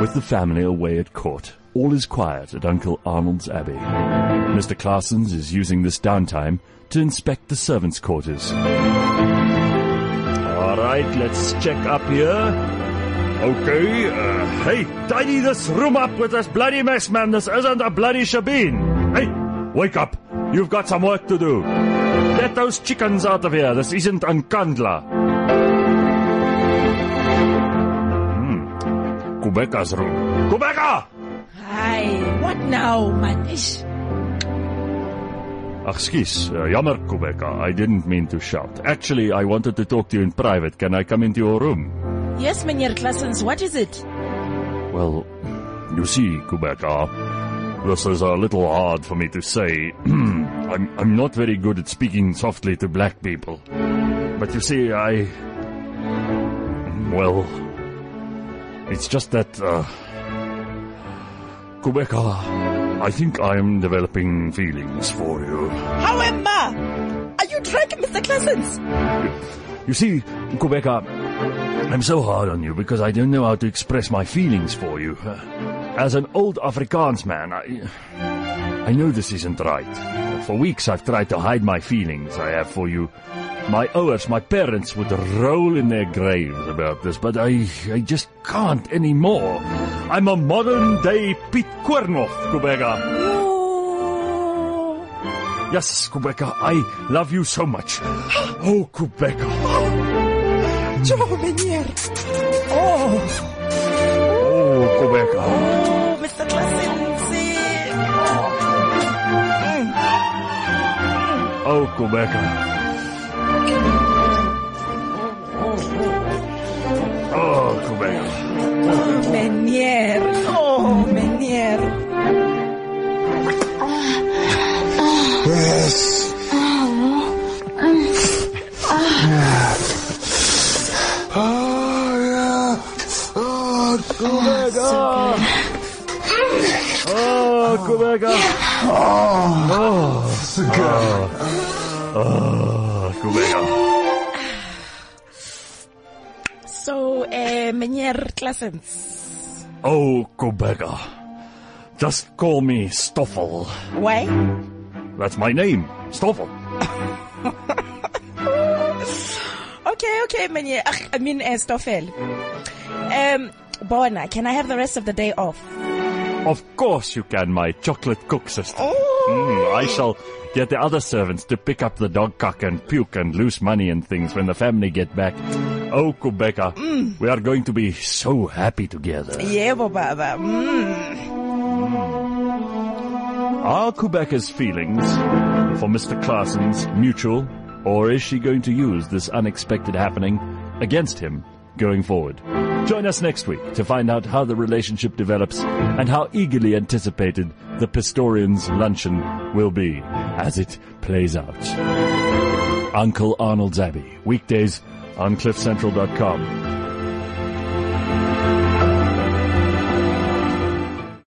With the family away at court, all is quiet at Uncle Arnold's Abbey. Mr. Clarsons is using this downtime to inspect the servants' quarters. All right, let's check up here. Okay, uh, hey, tidy this room up with this bloody mess, man. This isn't a bloody shebeen. Hey, wake up. You've got some work to do. Get those chickens out of here. This isn't Nkandla. Kubeka's room. Kubeka! Hi, what now, man? Ish. Ach, skus, uh, jammer, Kubeka. I didn't mean to shout. Actually, I wanted to talk to you in private. Can I come into your room? Yes, Meneer Classens, what is it? Well, you see, Kubeka, this is a little hard for me to say. I'm, I'm not very good at speaking softly to black people. But you see, I... Well... It's just that, uh... Kubeka, I think I'm developing feelings for you. How am I? Are you drunk, Mr. Classens? You see, Kubeka, I'm so hard on you because I don't know how to express my feelings for you. Uh, as an old Afrikaans man, I, I know this isn't right. For weeks I've tried to hide my feelings I have for you. My owners, my parents would roll in their graves about this, but I, I just can't anymore. I'm a modern day Piet Koornhof, Kubeka. Oh, Yes, Kubeka, I love you so much. Oh, Kubeka. Joe, Meneer. Oh, Oh, Kubeka. oh, Mr. Classens. eh. Oh, Kubeka. Oh, Kubeka. Oh, Meneer. Oh, Meneer. Yes. Oh, yeah. Oh, Kubeka. Oh, Kubeka. So good. Oh, Kubeka. Uh, Meneer Classens. Oh, Kubeka. Just call me Stoffel. Why? That's my name, Stoffel. Okay, okay, Meneer. I mean, uh, Stoffel. Um, Bona, can I have the rest of the day off? Of course you can, my chocolate koeksister. Mm, I shall get the other servants to pick up the dog cock and puke and loose money and things when the family get back. Oh, Kubeka, we are going to be so happy together. Yebo, Baba. Mm. Are Kubeka's feelings for Mr. Clarson's mutual, or is she going to use this unexpected happening against him going forward? Join us next week to find out how the relationship develops and how eagerly anticipated the Pistorians' luncheon will be as it plays out. Uncle Arnold's Abbey, weekdays on cliffcentral.com.